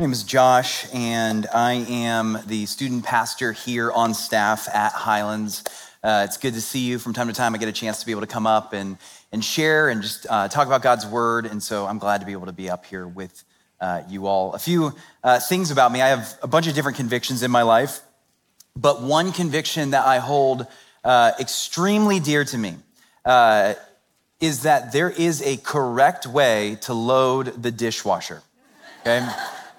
My name is Josh, and I am the student pastor here on staff at Highlands. Uh, it's good to see you from time to time. I get a chance to be able to come up and, and share and just uh, talk about God's word. And so I'm glad to be able to be up here with uh, you all. A few uh, things about me I have a bunch of different convictions in my life, but one conviction that I hold uh, extremely dear to me uh, is that there is a correct way to load the dishwasher. Okay?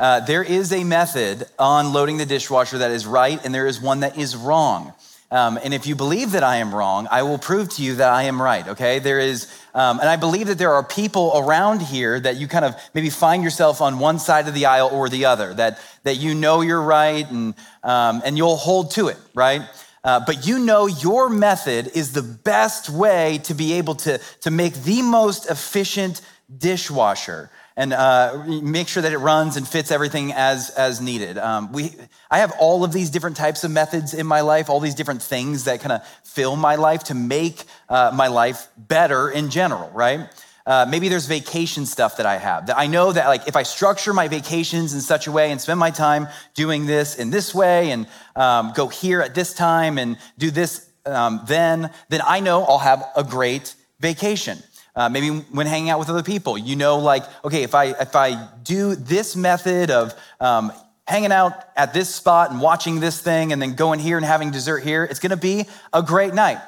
Uh, there is a method on loading the dishwasher that is right, and there is one that is wrong. Um, and if you believe that I am wrong, I will prove to you that I am right, okay? There is, um, and I believe that there are people around here that you kind of maybe find yourself on one side of the aisle or the other, that, that you know you're right and, um, and you'll hold to it, right? Uh, but you know your method is the best way to be able to, to make the most efficient dishwasher and uh, make sure that it runs and fits everything as, as needed. Um, we, I have all of these different types of methods in my life, all these different things that kind of fill my life to make uh, my life better in general, right? Uh, maybe there's vacation stuff that I have that I know that like if I structure my vacations in such a way and spend my time doing this in this way and um, go here at this time and do this um, then, then I know I'll have a great vacation. Uh, maybe when hanging out with other people, you know, like, okay, if I if I do this method of um, hanging out at this spot and watching this thing, and then going here and having dessert here, it's going to be a great night.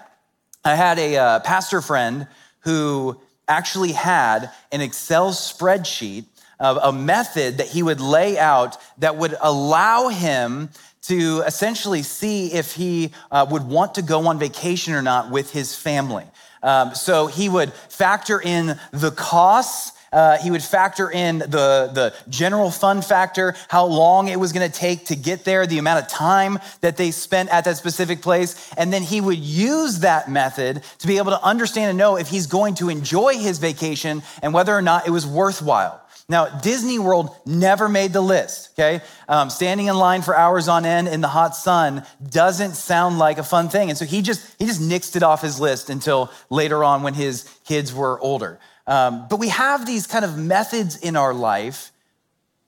I had a uh, pastor friend who actually had an Excel spreadsheet of a method that he would lay out that would allow him to essentially see if he uh, would want to go on vacation or not with his family. Um, so he would factor in the costs. Uh, he would factor in the, the general fun factor, how long it was going to take to get there, the amount of time that they spent at that specific place. And then he would use that method to be able to understand and know if he's going to enjoy his vacation and whether or not it was worthwhile. Now, Disney World never made the list, okay? Um, standing in line for hours on end in the hot sun doesn't sound like a fun thing. And so he just, he just nixed it off his list until later on when his kids were older. Um, but we have these kind of methods in our life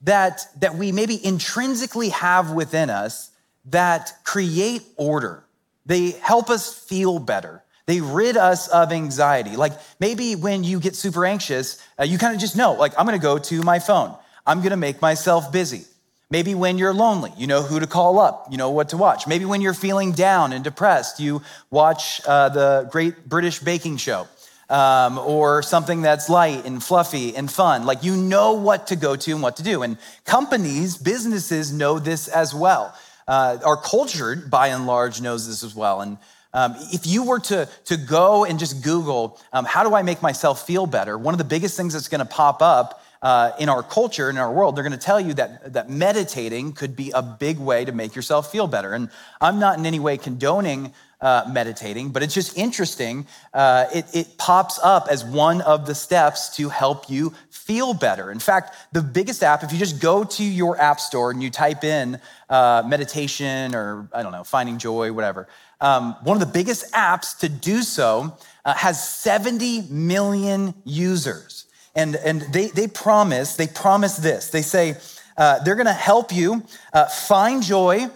that, that we maybe intrinsically have within us that create order. They help us feel better. They rid us of anxiety. Like maybe when you get super anxious, uh, you kind of just know, like, I'm gonna go to my phone. I'm gonna make myself busy. Maybe when you're lonely, you know who to call up, you know what to watch. Maybe when you're feeling down and depressed, you watch uh, the Great British Baking Show um, or something that's light and fluffy and fun. Like you know what to go to and what to do. And companies, businesses know this as well. Uh, our culture, by and large, knows this as well. And um, if you were to, to go and just Google, um, how do I make myself feel better? One of the biggest things that's gonna pop up uh, in our culture, in our world, they're gonna tell you that, that meditating could be a big way to make yourself feel better. And I'm not in any way condoning uh, meditating, but it's just interesting. Uh, it, it pops up as one of the steps to help you feel better. In fact, the biggest app, if you just go to your app store and you type in uh, meditation or, I don't know, finding joy, whatever, um, one of the biggest apps to do so uh, has 70 million users. And, and they, they promise, they promise this. They say uh, they're gonna help you uh, find joy,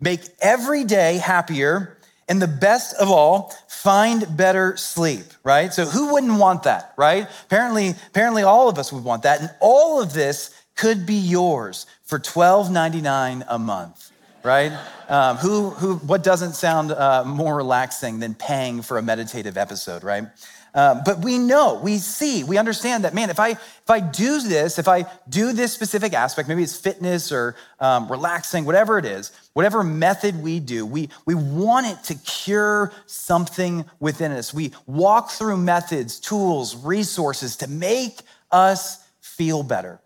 make every day happier, and the best of all, find better sleep, right? So who wouldn't want that, right? Apparently, apparently all of us would want that. And all of this could be yours for $12.99 a month right? Um, who, who, what doesn't sound uh, more relaxing than paying for a meditative episode, right? Um, but we know, we see, we understand that, man, if I, if I do this, if I do this specific aspect, maybe it's fitness or um, relaxing, whatever it is, whatever method we do, we, we want it to cure something within us. We walk through methods, tools, resources to make us feel better.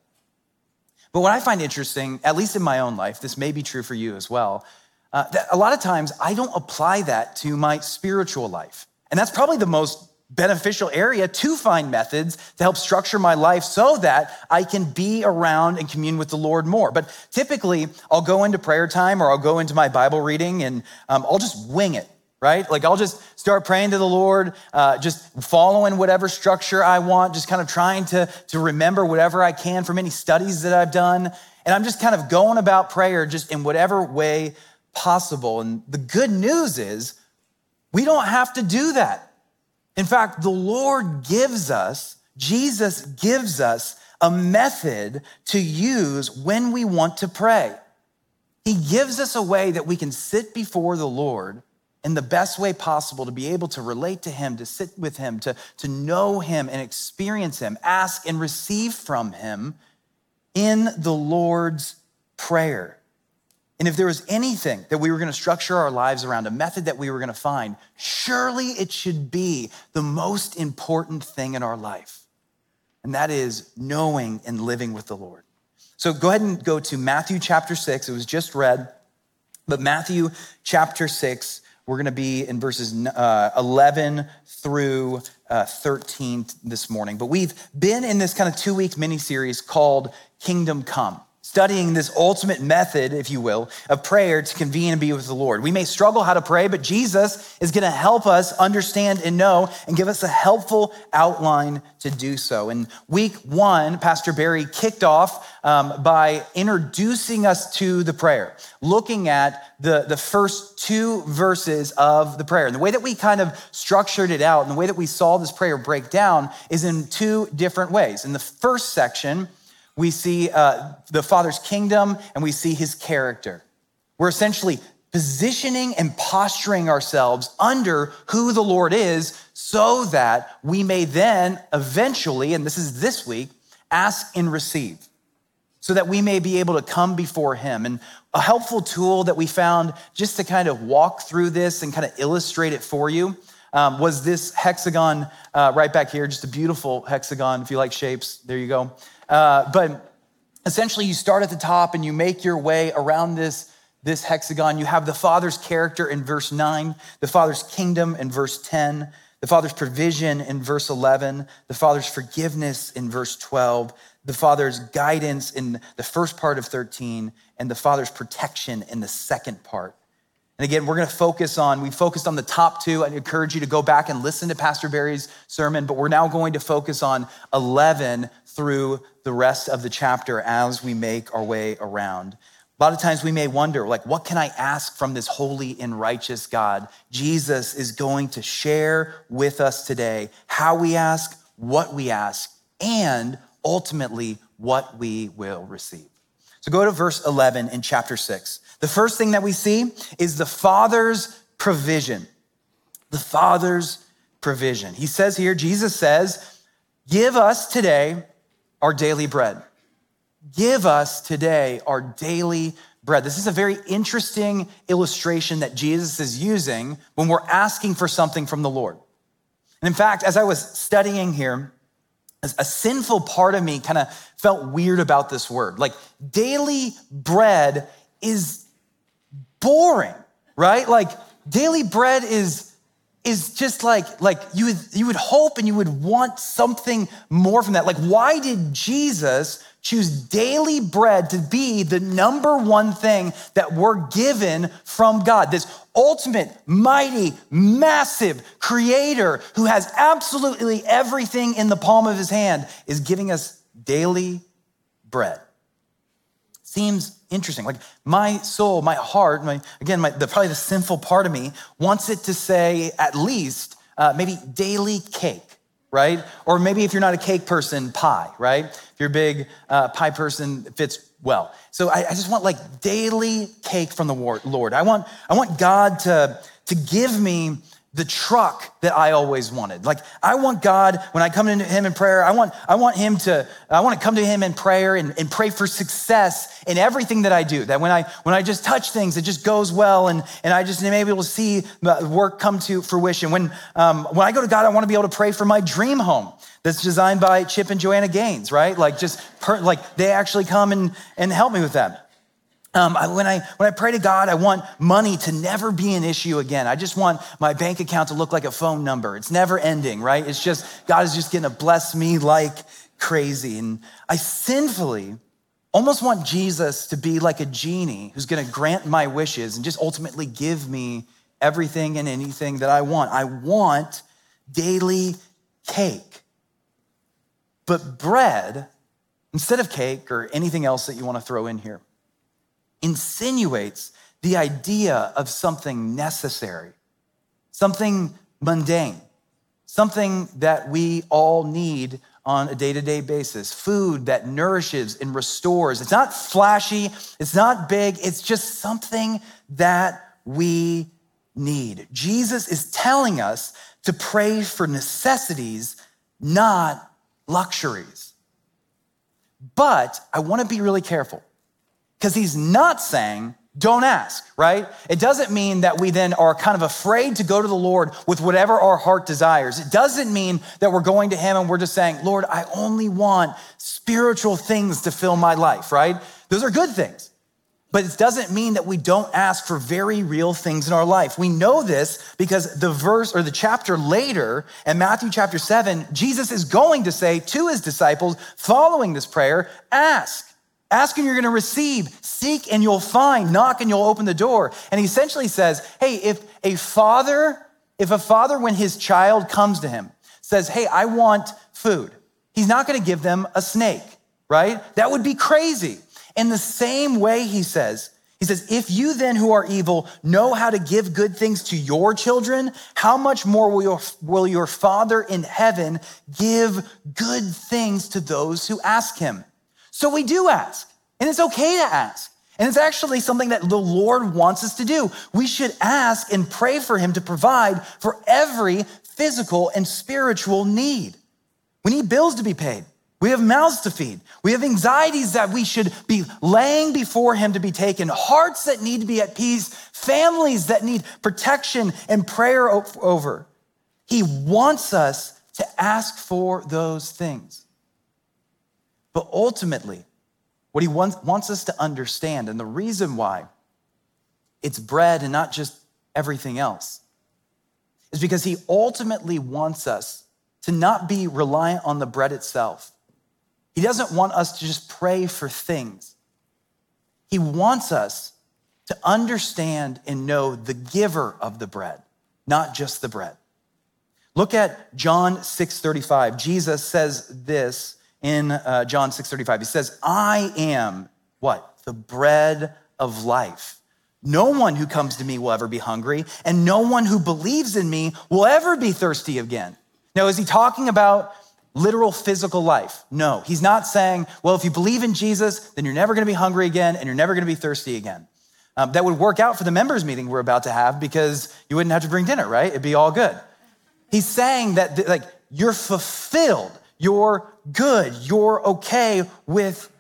But what I find interesting, at least in my own life, this may be true for you as well, uh, that a lot of times I don't apply that to my spiritual life. And that's probably the most beneficial area to find methods to help structure my life so that I can be around and commune with the Lord more. But typically, I'll go into prayer time or I'll go into my Bible reading and um, I'll just wing it right? Like I'll just start praying to the Lord, uh, just following whatever structure I want, just kind of trying to, to remember whatever I can from any studies that I've done. And I'm just kind of going about prayer just in whatever way possible. And the good news is we don't have to do that. In fact, the Lord gives us, Jesus gives us a method to use when we want to pray. He gives us a way that we can sit before the Lord in the best way possible to be able to relate to Him, to sit with Him, to, to know Him and experience Him, ask and receive from Him in the Lord's Prayer. And if there was anything that we were going to structure our lives around, a method that we were going to find, surely it should be the most important thing in our life. And that is knowing and living with the Lord. So go ahead and go to Matthew chapter 6. It was just read, but Matthew chapter 6, we're going to be in verses uh, 11 through uh, 13 this morning. But we've been in this kind of two week mini series called Kingdom Come studying this ultimate method, if you will, of prayer to convene and be with the Lord. We may struggle how to pray, but Jesus is going to help us understand and know and give us a helpful outline to do so. In week one, Pastor Barry kicked off um, by introducing us to the prayer, looking at the, the first two verses of the prayer. And the way that we kind of structured it out and the way that we saw this prayer break down is in two different ways. In the first section, we see uh, the Father's kingdom and we see his character. We're essentially positioning and posturing ourselves under who the Lord is so that we may then eventually, and this is this week, ask and receive. So that we may be able to come before him. And a helpful tool that we found just to kind of walk through this and kind of illustrate it for you um, was this hexagon uh, right back here, just a beautiful hexagon. If you like shapes, there you go. Uh, but essentially, you start at the top and you make your way around this, this hexagon. You have the Father's character in verse 9, the Father's kingdom in verse 10, the Father's provision in verse 11, the Father's forgiveness in verse 12, the Father's guidance in the first part of 13, and the Father's protection in the second part. And again, we're going to focus on, we focused on the top two. I encourage you to go back and listen to Pastor Barry's sermon, but we're now going to focus on 11 through the rest of the chapter as we make our way around. A lot of times we may wonder, like, what can I ask from this holy and righteous God? Jesus is going to share with us today how we ask, what we ask, and ultimately what we will receive. So go to verse 11 in chapter 6. The first thing that we see is the Father's provision. The Father's provision. He says here, Jesus says, Give us today our daily bread. Give us today our daily bread. This is a very interesting illustration that Jesus is using when we're asking for something from the Lord. And in fact, as I was studying here, a sinful part of me kind of felt weird about this word. Like daily bread is boring, right? Like daily bread is is just like like you would you would hope and you would want something more from that. Like why did Jesus choose daily bread to be the number one thing that we're given from God? This ultimate, mighty, massive creator who has absolutely everything in the palm of his hand is giving us daily bread. Seems interesting. Like my soul, my heart, my again, my, the, probably the sinful part of me wants it to say at least uh, maybe daily cake, right? Or maybe if you're not a cake person, pie, right? If you're a big uh, pie person, it fits well. So I, I just want like daily cake from the Lord. I want I want God to to give me the truck that I always wanted. Like I want God, when I come to him in prayer, I want, I want him to, I want to come to him in prayer and, and pray for success in everything that I do. That when I, when I just touch things, it just goes well and, and I just am able to see the work come to fruition. When, um, when I go to God, I want to be able to pray for my dream home that's designed by Chip and Joanna Gaines, right? Like just, per, like they actually come and, and help me with that. Um, I, when, I, when I pray to God, I want money to never be an issue again. I just want my bank account to look like a phone number. It's never ending, right? It's just, God is just gonna bless me like crazy. And I sinfully almost want Jesus to be like a genie who's gonna grant my wishes and just ultimately give me everything and anything that I want. I want daily cake. But bread instead of cake or anything else that you want to throw in here, insinuates the idea of something necessary, something mundane, something that we all need on a day to day basis, food that nourishes and restores. It's not flashy, it's not big, it's just something that we need. Jesus is telling us to pray for necessities, not luxuries. But I want to be really careful because he's not saying don't ask, right? It doesn't mean that we then are kind of afraid to go to the Lord with whatever our heart desires. It doesn't mean that we're going to Him and we're just saying, Lord, I only want spiritual things to fill my life, right? Those are good things. But it doesn't mean that we don't ask for very real things in our life. We know this because the verse or the chapter later in Matthew chapter 7, Jesus is going to say to his disciples following this prayer, ask. Ask and you're going to receive. Seek and you'll find. Knock and you'll open the door. And he essentially says, hey, if a father, if a father, when his child comes to him, says, hey, I want food, he's not going to give them a snake, right? That would be crazy. In the same way, he says, he says, if you then who are evil know how to give good things to your children, how much more will your, will your Father in heaven give good things to those who ask him? So we do ask, and it's okay to ask. And it's actually something that the Lord wants us to do. We should ask and pray for Him to provide for every physical and spiritual need. We need bills to be paid. We have mouths to feed. We have anxieties that we should be laying before Him to be taken, hearts that need to be at peace, families that need protection and prayer over. He wants us to ask for those things. But ultimately, what he wants, wants us to understand, and the reason why it's bread and not just everything else, is because he ultimately wants us to not be reliant on the bread itself. He doesn't want us to just pray for things. He wants us to understand and know the giver of the bread, not just the bread. Look at John 6:35. Jesus says this in uh, John 6:35. He says, "I am what? The bread of life. No one who comes to me will ever be hungry, and no one who believes in me will ever be thirsty again." Now, is he talking about literal physical life? No, he's not saying, well, if you believe in Jesus, then you're never going to be hungry again and you're never going to be thirsty again. Um, that would work out for the members meeting we're about to have because you wouldn't have to bring dinner, right? It'd be all good. He's saying that like you're fulfilled you're good. You're okay with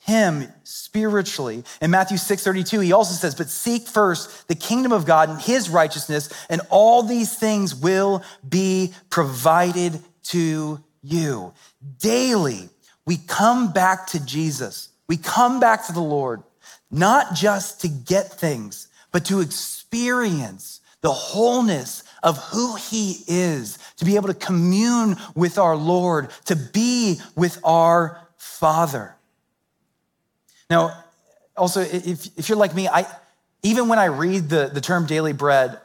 him spiritually. In Matthew 6:32, he also says, "But seek first the kingdom of God and his righteousness, and all these things will be provided to you." Daily, we come back to Jesus. We come back to the Lord, not just to get things, but to experience the wholeness of who he is, to be able to commune with our Lord, to be with our Father. Now, also, if, if you're like me, I, even when I read the, the term daily bread,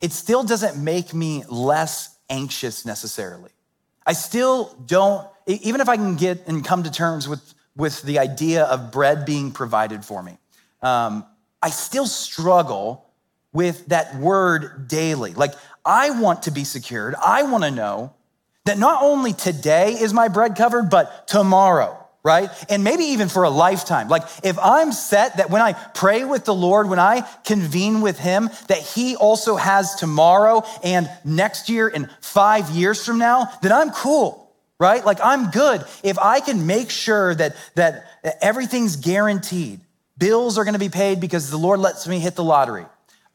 it still doesn't make me less anxious necessarily. I still don't, even if I can get and come to terms with, with the idea of bread being provided for me, um, I still struggle with that word daily. Like, I want to be secured. I want to know that not only today is my bread covered, but tomorrow, right? And maybe even for a lifetime. Like, if I'm set that when I pray with the Lord, when I convene with Him, that He also has tomorrow and next year and five years from now, then I'm cool, right? Like, I'm good. If I can make sure that, that everything's guaranteed, bills are going to be paid because the Lord lets me hit the lottery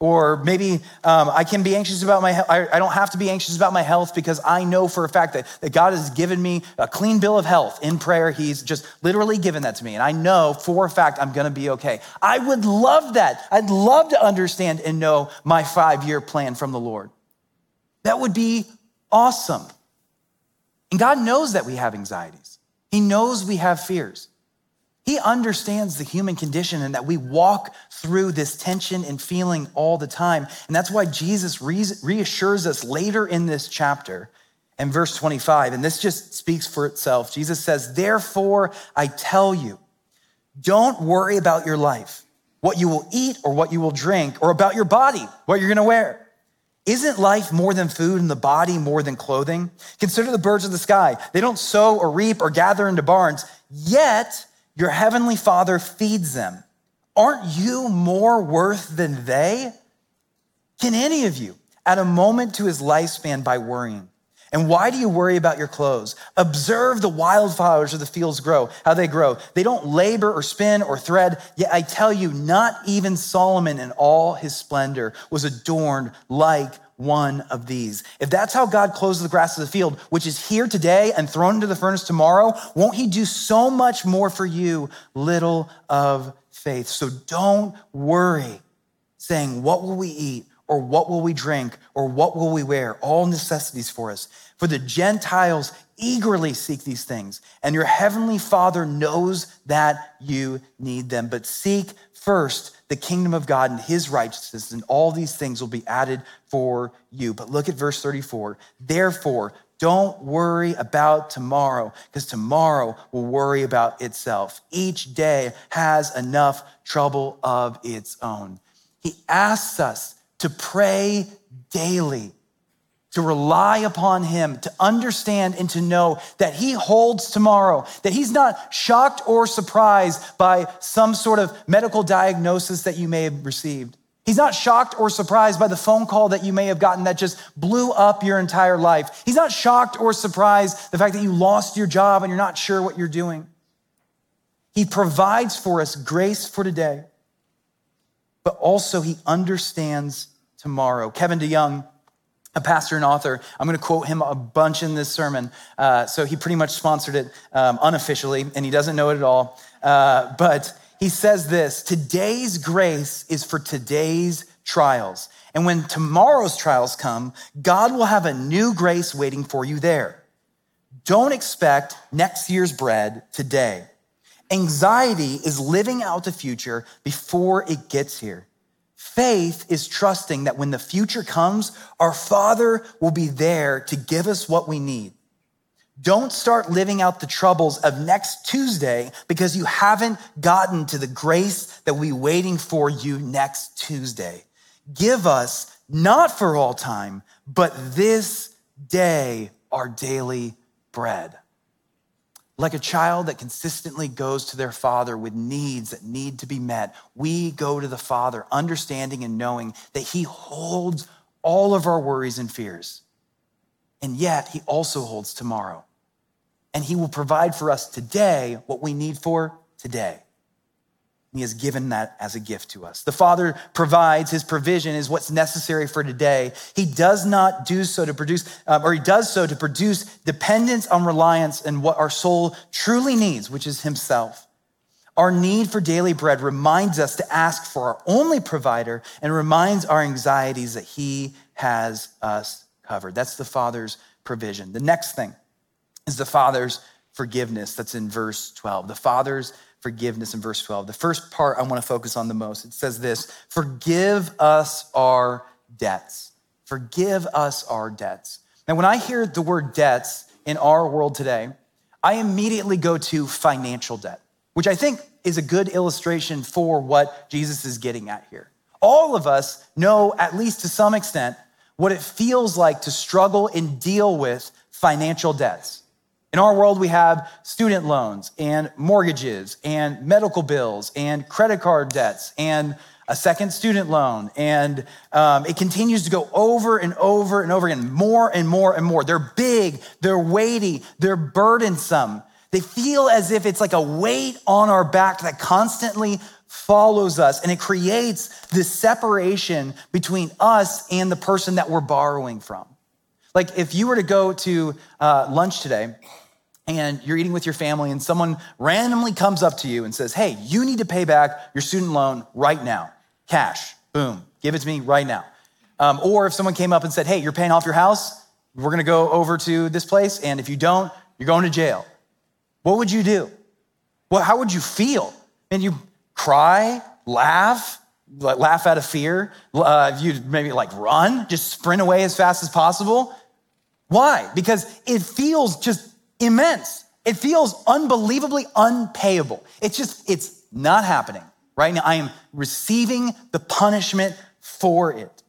or maybe um, I can be anxious about my, I, I don't have to be anxious about my health because I know for a fact that, that God has given me a clean bill of health in prayer. He's just literally given that to me. And I know for a fact I'm gonna be okay. I would love that. I'd love to understand and know my five year plan from the Lord. That would be awesome. And God knows that we have anxieties, He knows we have fears. He understands the human condition and that we walk through this tension and feeling all the time. And that's why Jesus reassures us later in this chapter. in verse 25. And this just speaks for itself. Jesus says, Therefore, I tell you, don't worry about your life, what you will eat or what you will drink, or about your body, what you're gonna wear. Isn't life more than food and the body more than clothing? Consider the birds of the sky. They don't sow or reap or gather into barns, yet your heavenly Father feeds them. Aren't you more worth than they? Can any of you add a moment to his lifespan by worrying? And why do you worry about your clothes? Observe the wildflowers of the fields grow, how they grow. They don't labor or spin or thread. Yet I tell you, not even Solomon in all his splendor was adorned like one of these. If that's how God clothes the grass of the field, which is here today and thrown into the furnace tomorrow, won't he do so much more for you, little of faith? So don't worry saying, What will we eat? or what will we drink, or what will we wear? All necessities for us. For the Gentiles eagerly seek these things, and your heavenly Father knows that you need them. But seek first the kingdom of God and his righteousness, and all these things will be added for you. But look at verse 34. Therefore, don't worry about tomorrow, because tomorrow will worry about itself. Each day has enough trouble of its own. He asks us to pray daily, to rely upon Him, to understand and to know that He holds tomorrow, that He's not shocked or surprised by some sort of medical diagnosis that you may have received. He's not shocked or surprised by the phone call that you may have gotten that just blew up your entire life. He's not shocked or surprised the fact that you lost your job and you're not sure what you're doing. He provides for us grace for today, but also he understands tomorrow. Kevin DeYoung, a pastor and author, I'm going to quote him a bunch in this sermon. Uh, so he pretty much sponsored it um, unofficially, and he doesn't know it at all. Uh, but he says this Today's grace is for today's trials. And when tomorrow's trials come, God will have a new grace waiting for you there. Don't expect next year's bread today. Anxiety is living out the future before it gets here. Faith is trusting that when the future comes, our Father will be there to give us what we need. Don't start living out the troubles of next Tuesday because you haven't gotten to the grace that be waiting for you next Tuesday. Give us, not for all time, but this day, our daily bread like a child that consistently goes to their father with needs that need to be met, we go to the father understanding and knowing that he holds all of our worries and fears. And yet, he also holds tomorrow. And he will provide for us today what we need for today. He has given that as a gift to us. The Father provides, His provision is what's necessary for today. He does not do so to produce, um, or He does so to produce dependence on reliance and what our soul truly needs, which is Himself. Our need for daily bread reminds us to ask for our only provider and reminds our anxieties that He has us covered. That's the Father's provision. The next thing is the Father's forgiveness. That's in verse 12. The Father's forgiveness in verse 12. The first part I want to focus on the most. It says this Forgive us our debts. Forgive us our debts. Now, when I hear the word debts in our world today, I immediately go to financial debt, which I think is a good illustration for what Jesus is getting at here. All of us know, at least to some extent, what it feels like to struggle and deal with financial debts. In our world, we have student loans and mortgages and medical bills and credit card debts and a second student loan. And um, it continues to go over and over and over again, more and more and more. They're big, they're weighty, they're burdensome. They feel as if it's like a weight on our back that constantly follows us and it creates this separation between us and the person that we're borrowing from. Like if you were to go to uh, lunch today and you're eating with your family and someone randomly comes up to you and says, Hey, you need to pay back your student loan right now. Cash, boom, give it to me right now. Um, or if someone came up and said, Hey, you're paying off your house, we're gonna go over to this place, and if you don't, you're going to jail. What would you do? Well, how would you feel? And you cry, laugh, laugh out of fear. Uh, you'd maybe like run, just sprint away as fast as possible. Why? Because it feels just immense. It feels unbelievably unpayable. It's just, it's not happening right now. I am receiving the punishment for it.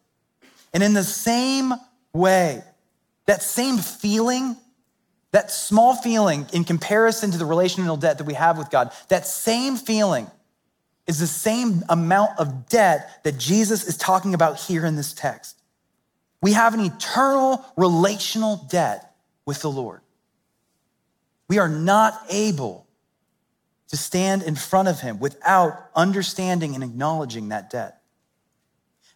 And in the same way, that same feeling, that small feeling in comparison to the relational debt that we have with God, that same feeling is the same amount of debt that Jesus is talking about here in this text. We have an eternal relational debt with the Lord. We are not able to stand in front of Him without understanding and acknowledging that debt.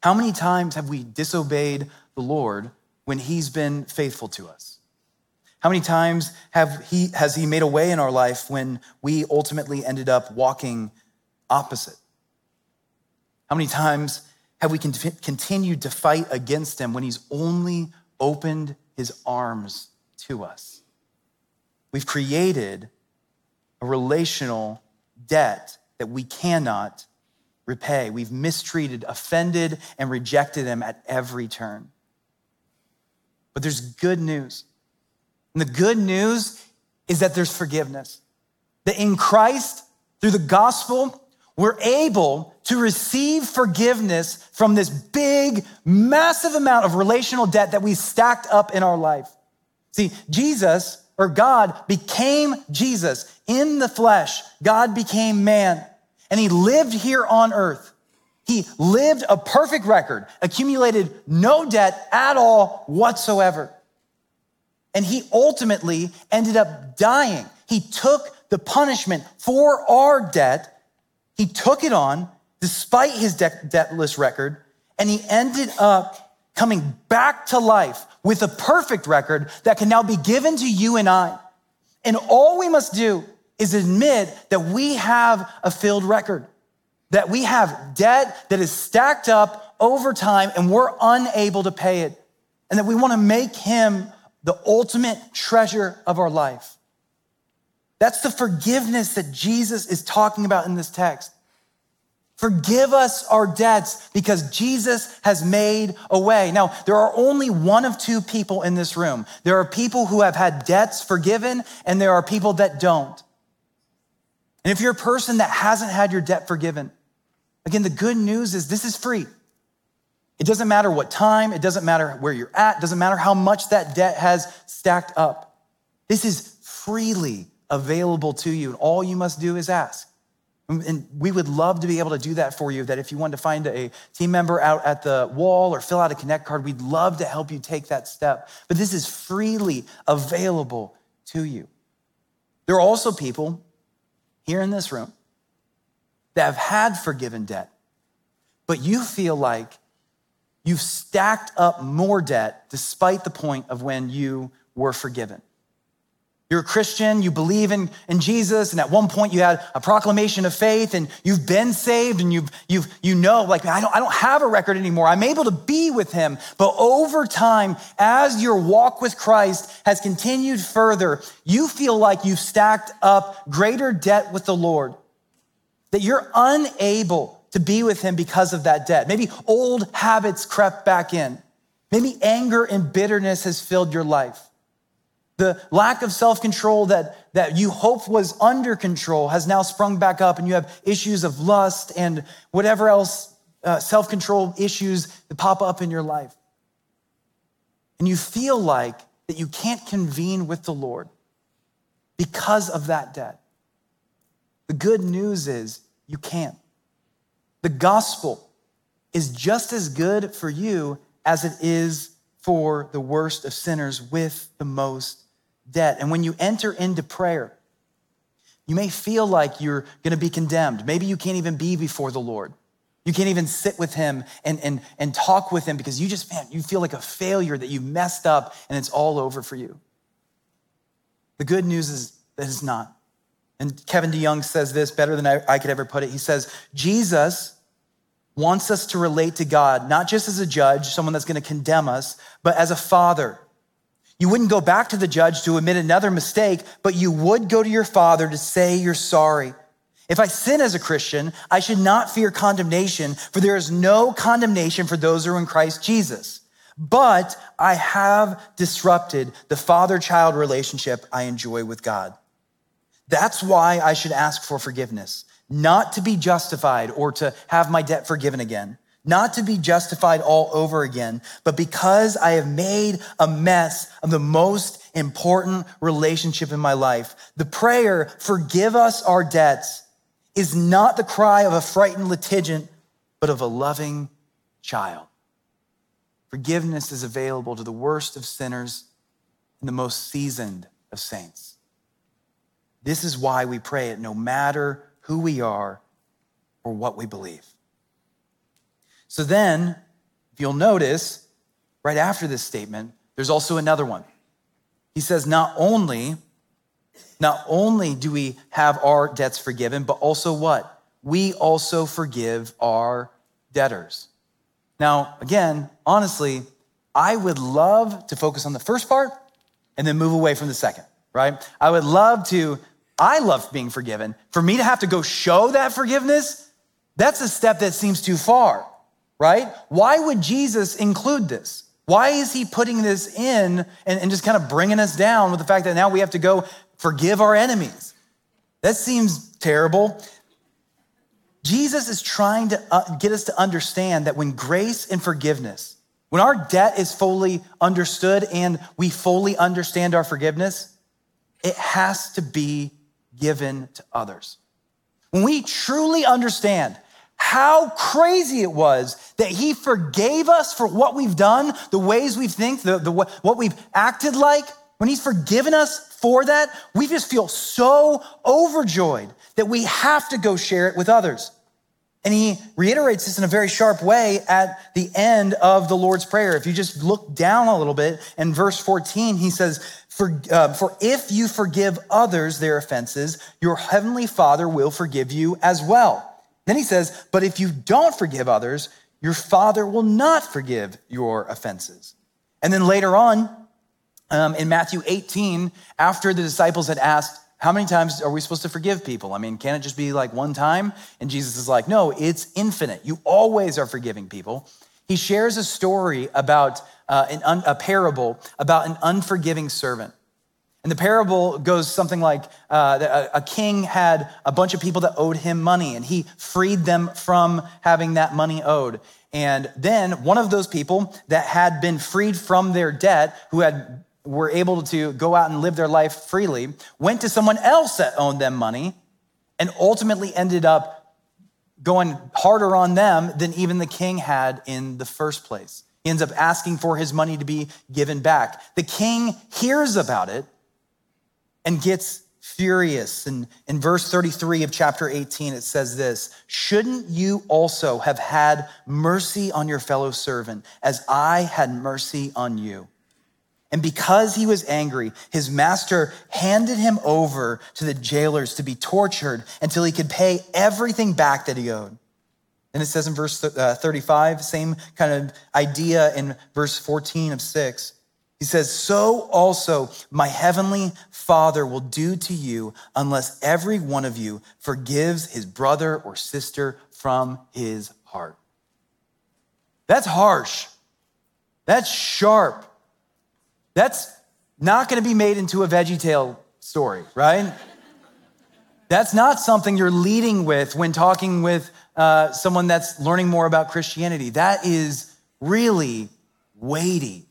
How many times have we disobeyed the Lord when He's been faithful to us? How many times have he, has He made a way in our life when we ultimately ended up walking opposite? How many times have we continued to fight against Him when He's only opened His arms to us? We've created a relational debt that we cannot repay. We've mistreated, offended, and rejected him at every turn. But there's good news. And the good news is that there's forgiveness. That in Christ, through the gospel, we're able to receive forgiveness from this big, massive amount of relational debt that we stacked up in our life. See, Jesus or God became Jesus in the flesh. God became man and he lived here on earth. He lived a perfect record, accumulated no debt at all whatsoever. And he ultimately ended up dying. He took the punishment for our debt. He took it on despite his de- debtless record, and he ended up coming back to life with a perfect record that can now be given to you and I. And all we must do is admit that we have a filled record, that we have debt that is stacked up over time and we're unable to pay it, and that we want to make him the ultimate treasure of our life. That's the forgiveness that Jesus is talking about in this text. Forgive us our debts because Jesus has made a way. Now, there are only one of two people in this room. There are people who have had debts forgiven, and there are people that don't. And if you're a person that hasn't had your debt forgiven, again, the good news is this is free. It doesn't matter what time, it doesn't matter where you're at, it doesn't matter how much that debt has stacked up. This is freely available to you, and all you must do is ask. And we would love to be able to do that for you. That if you want to find a team member out at the wall or fill out a Connect card, we'd love to help you take that step. But this is freely available to you. There are also people here in this room that have had forgiven debt, but you feel like you've stacked up more debt despite the point of when you were forgiven. You're a Christian, you believe in, in Jesus, and at one point you had a proclamation of faith and you've been saved and you've, you've, you know, like, I don't, I don't have a record anymore. I'm able to be with him. But over time, as your walk with Christ has continued further, you feel like you've stacked up greater debt with the Lord, that you're unable to be with him because of that debt. Maybe old habits crept back in. Maybe anger and bitterness has filled your life. The lack of self control that, that you hope was under control has now sprung back up, and you have issues of lust and whatever else uh, self control issues that pop up in your life. And you feel like that you can't convene with the Lord because of that debt. The good news is you can. The gospel is just as good for you as it is for the worst of sinners with the most debt. And when you enter into prayer, you may feel like you're going to be condemned. Maybe you can't even be before the Lord. You can't even sit with him and, and, and talk with him because you just, man, you feel like a failure that you messed up and it's all over for you. The good news is that it's not. And Kevin DeYoung says this better than I, I could ever put it. He says, Jesus wants us to relate to God, not just as a judge, someone that's going to condemn us, but as a father you wouldn't go back to the judge to admit another mistake, but you would go to your father to say you're sorry. If I sin as a Christian, I should not fear condemnation, for there is no condemnation for those who are in Christ Jesus. but I have disrupted the father child relationship I enjoy with God. That's why I should ask for forgiveness, not to be justified or to have my debt forgiven again, not to be justified all over again, but because I have made a mess of the most important relationship in my life. The prayer, forgive us our debts, is not the cry of a frightened litigant, but of a loving child. Forgiveness is available to the worst of sinners and the most seasoned of saints. This is why we pray it no matter who we are or what we believe. So then, if you'll notice, right after this statement, there's also another one. He says, not only, not only do we have our debts forgiven, but also what? We also forgive our debtors. Now, again, honestly, I would love to focus on the first part and then move away from the second, right? I would love to, I love being forgiven. For me to have to go show that forgiveness, that's a step that seems too far, right? Why would Jesus include this? Why is he putting this in and, and just kind of bringing us down with the fact that now we have to go forgive our enemies? That seems terrible. Jesus is trying to uh, get us to understand that when grace and forgiveness, when our debt is fully understood and we fully understand our forgiveness, it has to be given to others. When we truly understand how crazy it was that he forgave us for what we've done, the ways we think, the, the, what we've acted like, when he's forgiven us for that, we just feel so overjoyed that we have to go share it with others. And he reiterates this in a very sharp way at the end of the Lord's Prayer. If you just look down a little bit in verse 14, he says, for, uh, for if you forgive others their offenses, your heavenly Father will forgive you as well. Then he says, but if you don't forgive others, your Father will not forgive your offenses. And then later on, um, in Matthew 18, after the disciples had asked, how many times are we supposed to forgive people? I mean, can it just be like one time? And Jesus is like, no, it's infinite. You always are forgiving people. He shares a story about uh, an un- a parable about an unforgiving servant. And the parable goes something like uh, a, a king had a bunch of people that owed him money, and he freed them from having that money owed. And then one of those people that had been freed from their debt, who had were able to go out and live their life freely, went to someone else that owned them money, and ultimately ended up going harder on them than even the king had in the first place. He ends up asking for his money to be given back. The king hears about it and gets furious. And in verse 33 of chapter 18, it says this Shouldn't you also have had mercy on your fellow servant as I had mercy on you? And because he was angry, his master handed him over to the jailers to be tortured until he could pay everything back that he owed. And it says in verse uh, 35, same kind of idea in verse 14 of 6. He says, So also my heavenly Father will do to you unless every one of you forgives his brother or sister from his heart. That's harsh. That's sharp. That's not going to be made into a veggie tale story, right? that's not something you're leading with when talking with uh, someone that's learning more about Christianity. That is really weighty.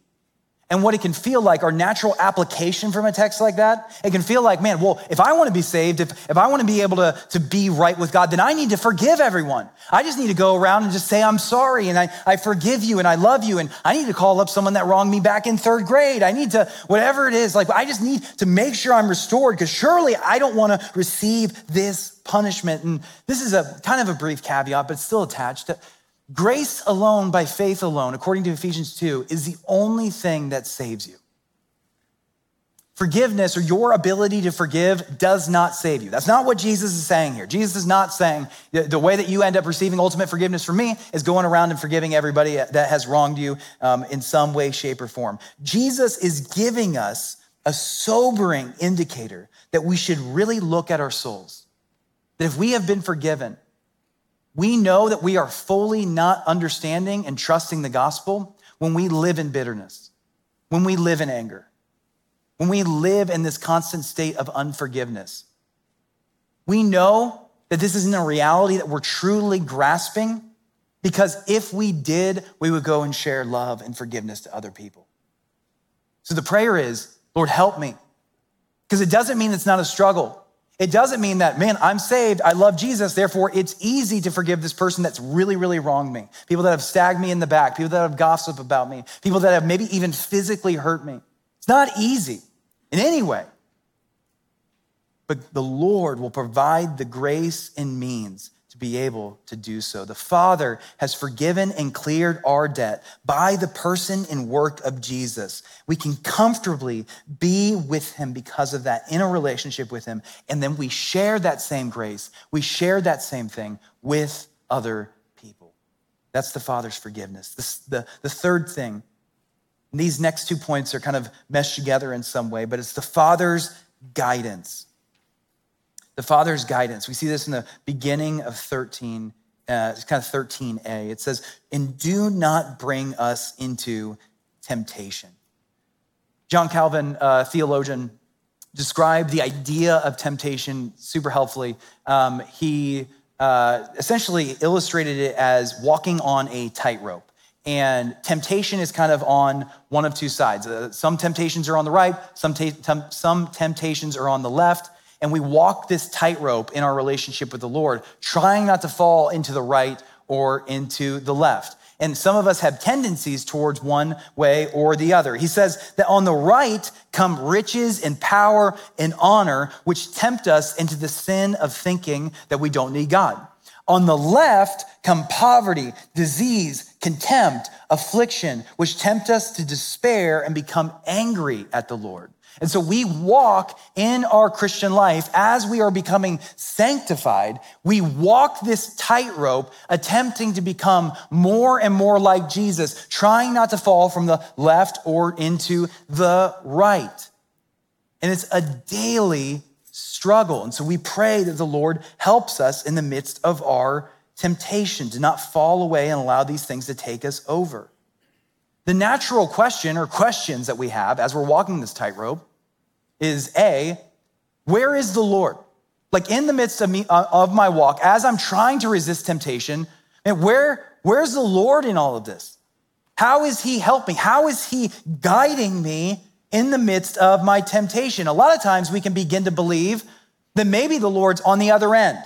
And what it can feel like, our natural application from a text like that, it can feel like, man, well, if I want to be saved, if, if I want to be able to, to be right with God, then I need to forgive everyone. I just need to go around and just say, I'm sorry, and I, I forgive you, and I love you, and I need to call up someone that wronged me back in third grade. I need to, whatever it is, like, I just need to make sure I'm restored, because surely I don't want to receive this punishment. And this is a kind of a brief caveat, but still attached. Grace alone by faith alone, according to Ephesians 2, is the only thing that saves you. Forgiveness or your ability to forgive does not save you. That's not what Jesus is saying here. Jesus is not saying the way that you end up receiving ultimate forgiveness from me is going around and forgiving everybody that has wronged you um, in some way, shape, or form. Jesus is giving us a sobering indicator that we should really look at our souls. That if we have been forgiven, we know that we are fully not understanding and trusting the gospel, when we live in bitterness, when we live in anger, when we live in this constant state of unforgiveness, we know that this isn't a reality that we're truly grasping because if we did, we would go and share love and forgiveness to other people. So the prayer is, Lord, help me. Because it doesn't mean it's not a struggle. It doesn't mean that, man, I'm saved, I love Jesus, therefore it's easy to forgive this person that's really, really wronged me. People that have stabbed me in the back, people that have gossiped about me, people that have maybe even physically hurt me. It's not easy in any way. But the Lord will provide the grace and means to be able to do so. The Father has forgiven and cleared our debt by the person and work of Jesus. We can comfortably be with Him because of that in a relationship with Him. And then we share that same grace, we share that same thing with other people. That's the Father's forgiveness. The, the, the third thing, these next two points are kind of meshed together in some way, but it's the Father's guidance the Father's guidance. We see this in the beginning of 13, uh, it's kind of 13a. It says, and do not bring us into temptation. John Calvin, uh, theologian, described the idea of temptation super helpfully. Um, he uh, essentially illustrated it as walking on a tightrope. And temptation is kind of on one of two sides. Uh, some temptations are on the right, some, ta- some temptations are on the left and we walk this tightrope in our relationship with the Lord, trying not to fall into the right or into the left. And some of us have tendencies towards one way or the other. He says that on the right come riches and power and honor, which tempt us into the sin of thinking that we don't need God. On the left come poverty, disease, contempt, affliction, which tempt us to despair and become angry at the Lord. And so we walk in our Christian life as we are becoming sanctified. We walk this tightrope, attempting to become more and more like Jesus, trying not to fall from the left or into the right. And it's a daily struggle. And so we pray that the Lord helps us in the midst of our temptation to not fall away and allow these things to take us over. The natural question or questions that we have as we're walking this tightrope is A, where is the Lord? Like in the midst of me uh, of my walk, as I'm trying to resist temptation, and where where's the Lord in all of this? How is he helping? How is he guiding me in the midst of my temptation? A lot of times we can begin to believe that maybe the Lord's on the other end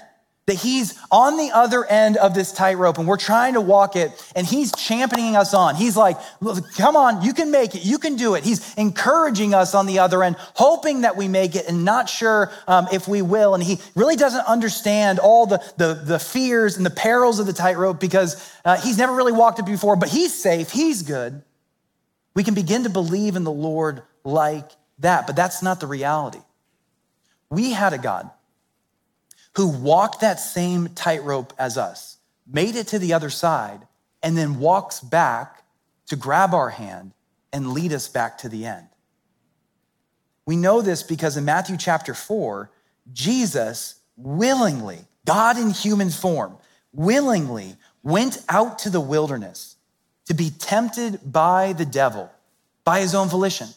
that he's on the other end of this tightrope and we're trying to walk it and he's championing us on. He's like, come on, you can make it. You can do it. He's encouraging us on the other end, hoping that we make it and not sure um, if we will. And he really doesn't understand all the, the, the fears and the perils of the tightrope because uh, he's never really walked it before, but he's safe. He's good. We can begin to believe in the Lord like that, but that's not the reality. We had a God who walked that same tightrope as us, made it to the other side, and then walks back to grab our hand and lead us back to the end. We know this because in Matthew chapter 4, Jesus willingly, God in human form, willingly went out to the wilderness to be tempted by the devil by his own volition.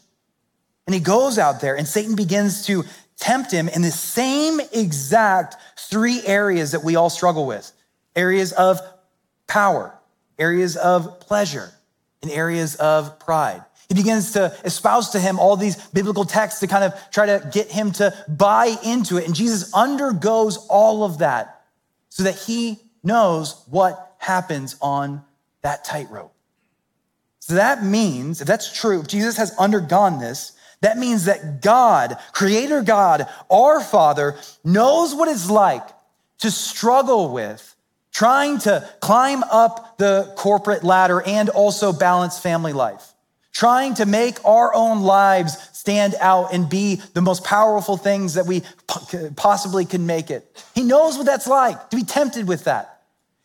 And he goes out there, and Satan begins to tempt him in the same exact three areas that we all struggle with areas of power, areas of pleasure, and areas of pride. He begins to espouse to him all these biblical texts to kind of try to get him to buy into it. And Jesus undergoes all of that so that he knows what happens on that tightrope. So that means, if that's true, if Jesus has undergone this, that means that God, Creator God, our Father, knows what it's like to struggle with trying to climb up the corporate ladder and also balance family life, trying to make our own lives stand out and be the most powerful things that we possibly can make it. He knows what that's like to be tempted with that.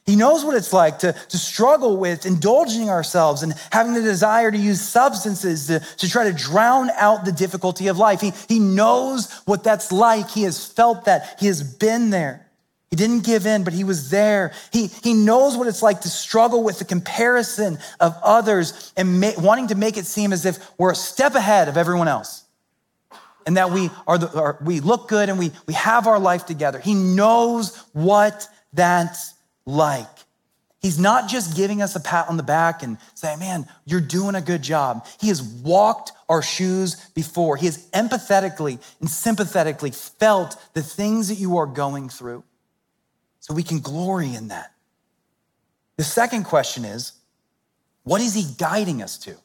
He knows what it's like to, to struggle with indulging ourselves and having the desire to use substances to, to try to drown out the difficulty of life. He, he knows what that's like. He has felt that. He has been there. He didn't give in, but he was there. He, he knows what it's like to struggle with the comparison of others and ma- wanting to make it seem as if we're a step ahead of everyone else and that we, are, the, are we look good and we, we have our life together. He knows what that's like. He's not just giving us a pat on the back and saying, man, you're doing a good job. He has walked our shoes before. He has empathetically and sympathetically felt the things that you are going through. So we can glory in that. The second question is, what is he guiding us to?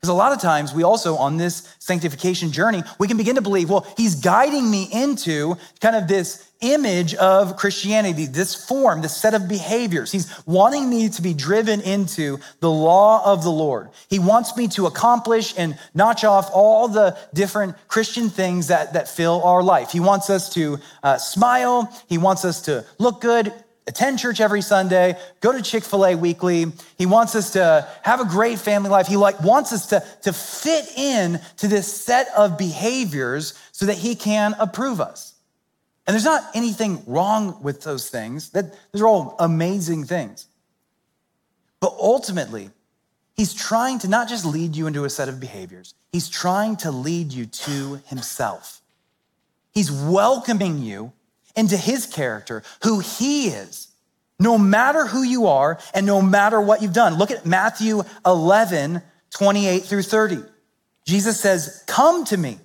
Because a lot of times we also, on this sanctification journey, we can begin to believe, well, he's guiding me into kind of this image of Christianity, this form, this set of behaviors. He's wanting me to be driven into the law of the Lord. He wants me to accomplish and notch off all the different Christian things that, that fill our life. He wants us to uh, smile. He wants us to look good attend church every Sunday, go to Chick fil A weekly. He wants us to have a great family life. He like wants us to, to fit in to this set of behaviors so that he can approve us. And there's not anything wrong with those things. That those are all amazing things. But ultimately, he's trying to not just lead you into a set of behaviors, he's trying to lead you to himself. He's welcoming you into his character, who he is, no matter who you are and no matter what you've done. Look at Matthew 11, 28 through 30. Jesus says, Come to me.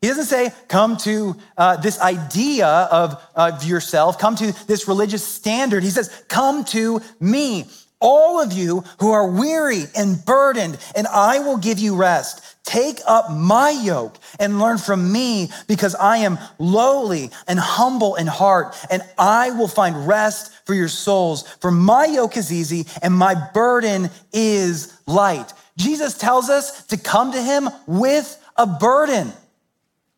He doesn't say, Come to uh, this idea of, of yourself, come to this religious standard. He says, Come to me, all of you who are weary and burdened, and I will give you rest. Take up my yoke and learn from me because I am lowly and humble in heart, and I will find rest for your souls. For my yoke is easy and my burden is light. Jesus tells us to come to him with a burden.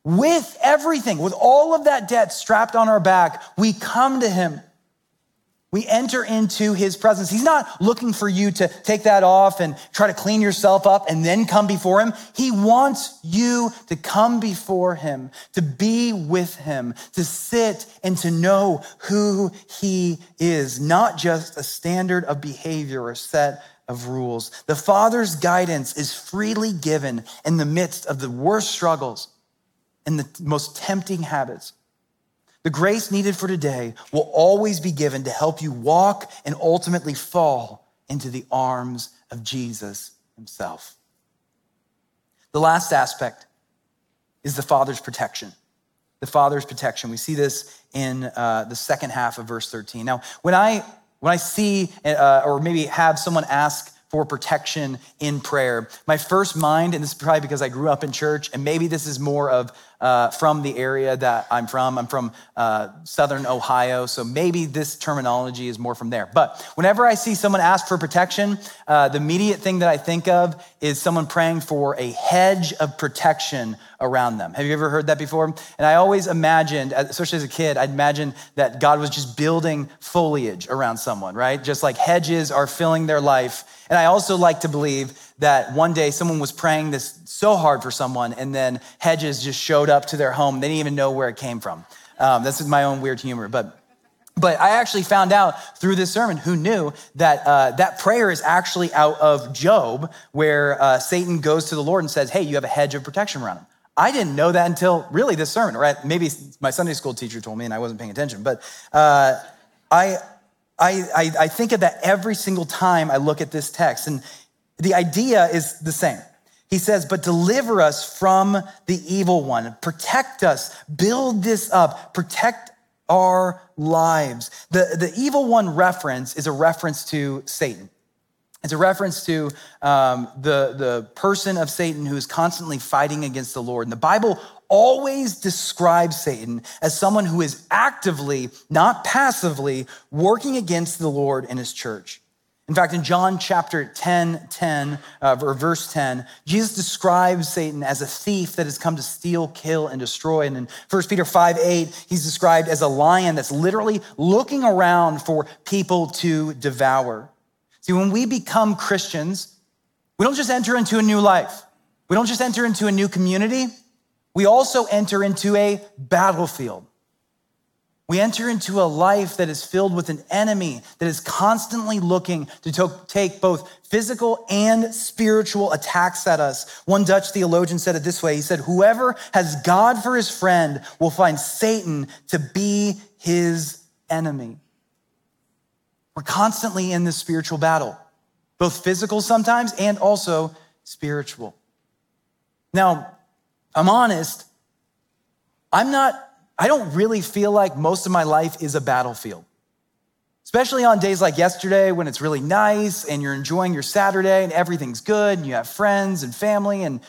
With everything, with all of that debt strapped on our back, we come to him. We enter into his presence. He's not looking for you to take that off and try to clean yourself up and then come before him. He wants you to come before him, to be with him, to sit and to know who he is, not just a standard of behavior or set of rules. The Father's guidance is freely given in the midst of the worst struggles and the most tempting habits. The grace needed for today will always be given to help you walk and ultimately fall into the arms of Jesus himself. The last aspect is the Father's protection. The Father's protection. We see this in uh, the second half of verse 13. Now, when I when I see uh, or maybe have someone ask for protection in prayer, my first mind, and this is probably because I grew up in church, and maybe this is more of uh, from the area that I'm from. I'm from uh, Southern Ohio, so maybe this terminology is more from there. But whenever I see someone ask for protection, uh, the immediate thing that I think of is someone praying for a hedge of protection around them. Have you ever heard that before? And I always imagined, especially as a kid, I'd imagine that God was just building foliage around someone, right? Just like hedges are filling their life. And I also like to believe that one day someone was praying this so hard for someone, and then hedges just showed up to their home. They didn't even know where it came from. Um, that's my own weird humor, but. But I actually found out through this sermon who knew that uh, that prayer is actually out of Job, where uh, Satan goes to the Lord and says, Hey, you have a hedge of protection around him. I didn't know that until really this sermon, right? Maybe my Sunday school teacher told me and I wasn't paying attention, but uh, I, I, I think of that every single time I look at this text. And the idea is the same. He says, but deliver us from the evil one, protect us, build this up, protect our lives. The, the evil one reference is a reference to Satan. It's a reference to um, the, the person of Satan who is constantly fighting against the Lord. And the Bible always describes Satan as someone who is actively, not passively, working against the Lord and his church. In fact, in John chapter 10, 10, uh, or verse 10, Jesus describes Satan as a thief that has come to steal, kill, and destroy. And in 1 Peter 5, 8, he's described as a lion that's literally looking around for people to devour. See, when we become Christians, we don't just enter into a new life. We don't just enter into a new community. We also enter into a battlefield. We enter into a life that is filled with an enemy that is constantly looking to take both physical and spiritual attacks at us. One Dutch theologian said it this way He said, Whoever has God for his friend will find Satan to be his enemy. We're constantly in this spiritual battle, both physical sometimes and also spiritual. Now, I'm honest, I'm not, I don't really feel like most of my life is a battlefield. Especially on days like yesterday when it's really nice and you're enjoying your Saturday and everything's good and you have friends and family and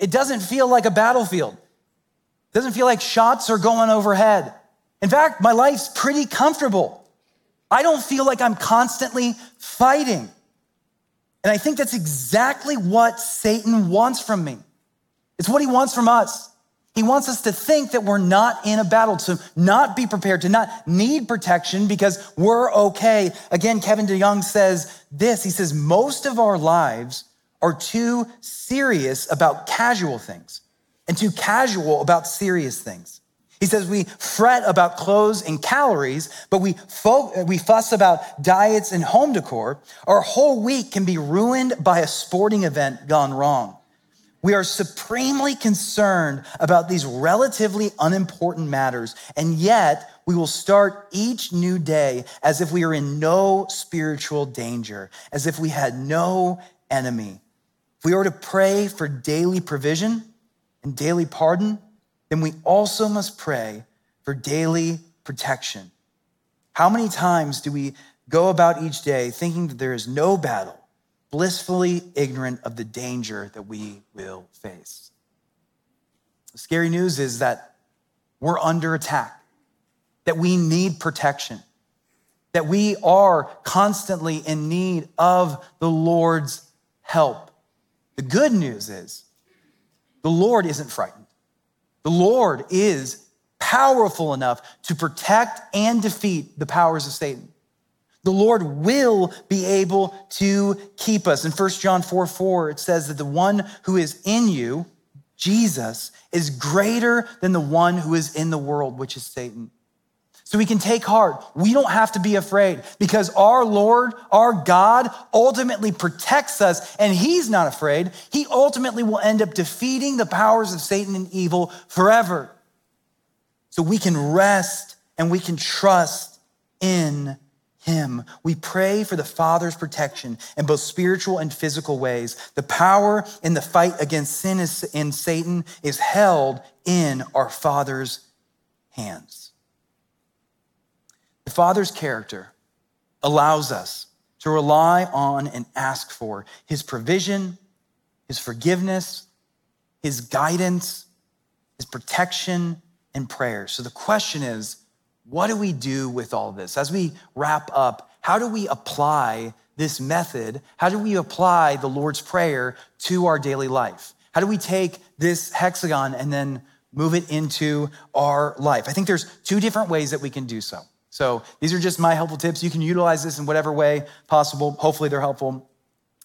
it doesn't feel like a battlefield. It doesn't feel like shots are going overhead. In fact, my life's pretty comfortable. I don't feel like I'm constantly fighting. And I think that's exactly what Satan wants from me. It's what he wants from us. He wants us to think that we're not in a battle, to not be prepared, to not need protection because we're okay. Again, Kevin DeYoung says this he says, most of our lives are too serious about casual things and too casual about serious things. He says we fret about clothes and calories, but we, fo- we fuss about diets and home decor. Our whole week can be ruined by a sporting event gone wrong. We are supremely concerned about these relatively unimportant matters, and yet we will start each new day as if we are in no spiritual danger, as if we had no enemy. If we are to pray for daily provision and daily pardon, then we also must pray for daily protection. How many times do we go about each day thinking that there is no battle, blissfully ignorant of the danger that we will face? The scary news is that we're under attack, that we need protection, that we are constantly in need of the Lord's help. The good news is the Lord isn't frightened. The Lord is powerful enough to protect and defeat the powers of Satan. The Lord will be able to keep us. In 1 John 4 4, it says that the one who is in you, Jesus, is greater than the one who is in the world, which is Satan. So we can take heart. We don't have to be afraid because our Lord, our God, ultimately protects us and He's not afraid. He ultimately will end up defeating the powers of Satan and evil forever. So we can rest and we can trust in Him. We pray for the Father's protection in both spiritual and physical ways. The power in the fight against sin and Satan is held in our Father's hands. The Father's character allows us to rely on and ask for his provision, his forgiveness, his guidance, his protection, and prayer. So the question is, what do we do with all this? As we wrap up, how do we apply this method? How do we apply the Lord's Prayer to our daily life? How do we take this hexagon and then move it into our life? I think there's two different ways that we can do so. So these are just my helpful tips. You can utilize this in whatever way possible. Hopefully, they're helpful.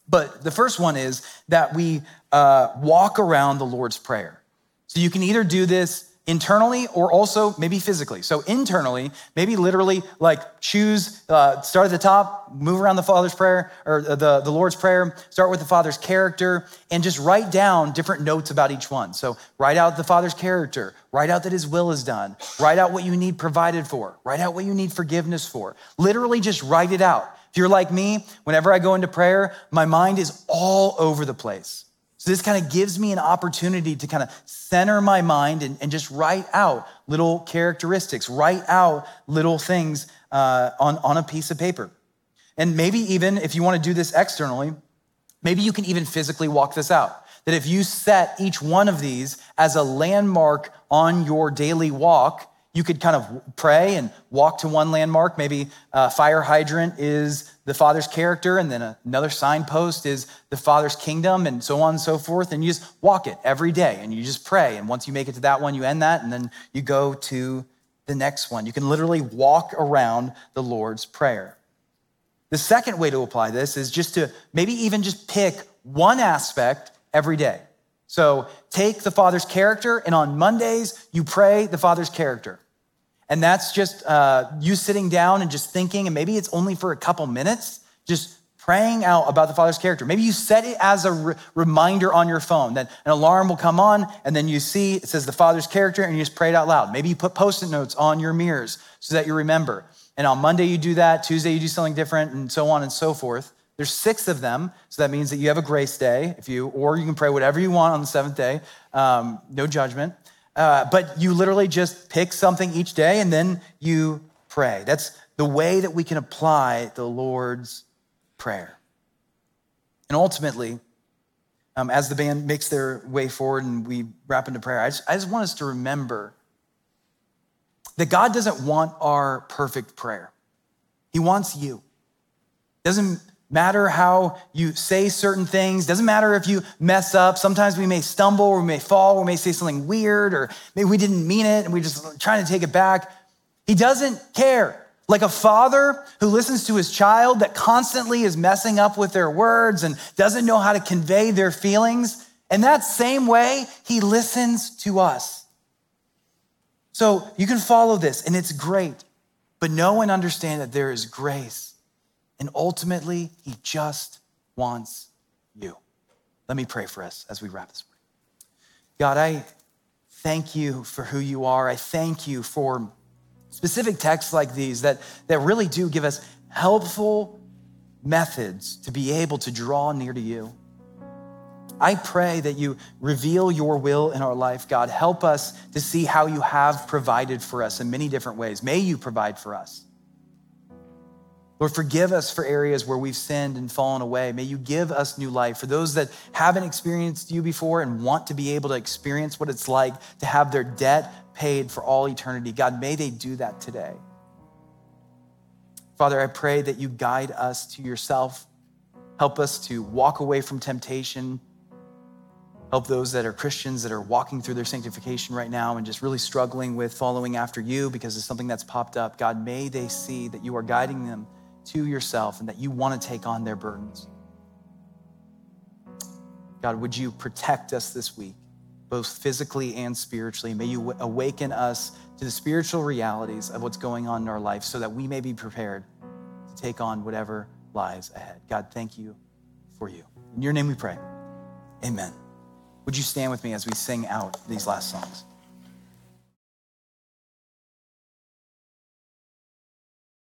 But the first one is that we uh, walk around the Lord's Prayer. So you can either do this internally or also maybe physically. So internally, maybe literally like choose, uh, start at the top, move around the Father's prayer or the, the Lord's prayer, start with the Father's character, and just write down different notes about each one. So write out the Father's character, write out that his will is done, write out what you need provided for, write out what you need forgiveness for. Literally just write it out. If you're like me, whenever I go into prayer, my mind is all over the place. So this kind of gives me an opportunity to kind of center my mind and, and just write out little characteristics, write out little things uh, on, on a piece of paper. And maybe even if you want to do this externally, maybe you can even physically walk this out. That if you set each one of these as a landmark on your daily walk, you could kind of pray and walk to one landmark. Maybe a fire hydrant is the Father's character, and then another signpost is the Father's kingdom, and so on and so forth. And you just walk it every day and you just pray. And once you make it to that one, you end that, and then you go to the next one. You can literally walk around the Lord's Prayer. The second way to apply this is just to maybe even just pick one aspect every day. So take the Father's character, and on Mondays, you pray the Father's character. And that's just uh, you sitting down and just thinking, and maybe it's only for a couple minutes, just praying out about the Father's character. Maybe you set it as a re- reminder on your phone that an alarm will come on, and then you see it says the Father's character, and you just pray it out loud. Maybe you put post it notes on your mirrors so that you remember. And on Monday, you do that. Tuesday, you do something different, and so on and so forth. There's six of them, so that means that you have a grace day, if you, or you can pray whatever you want on the seventh day. Um, no judgment. Uh, but you literally just pick something each day and then you pray. That's the way that we can apply the Lord's Prayer. And ultimately, um, as the band makes their way forward and we wrap into prayer, I just, I just want us to remember that God doesn't want our perfect prayer. He wants you. Doesn't matter how you say certain things, doesn't matter if you mess up. Sometimes we may stumble, we may fall, we may say something weird, or maybe we didn't mean it and we're just trying to take it back. He doesn't care. Like a father who listens to his child that constantly is messing up with their words and doesn't know how to convey their feelings. In that same way, he listens to us. So you can follow this, and it's great, but know and understand that there is grace and ultimately, he just wants you. Let me pray for us as we wrap this morning. God, I thank you for who you are. I thank you for specific texts like these that, that really do give us helpful methods to be able to draw near to you. I pray that you reveal your will in our life, God. Help us to see how you have provided for us in many different ways. May you provide for us. Lord, forgive us for areas where we've sinned and fallen away. May you give us new life. For those that haven't experienced you before and want to be able to experience what it's like to have their debt paid for all eternity, God, may they do that today. Father, I pray that you guide us to yourself. Help us to walk away from temptation. Help those that are Christians that are walking through their sanctification right now and just really struggling with following after you because of something that's popped up. God, may they see that you are guiding them to yourself and that you want to take on their burdens. God, would you protect us this week, both physically and spiritually? May you awaken us to the spiritual realities of what's going on in our life so that we may be prepared to take on whatever lies ahead. God, thank you for you. In your name we pray. Amen. Would you stand with me as we sing out these last songs?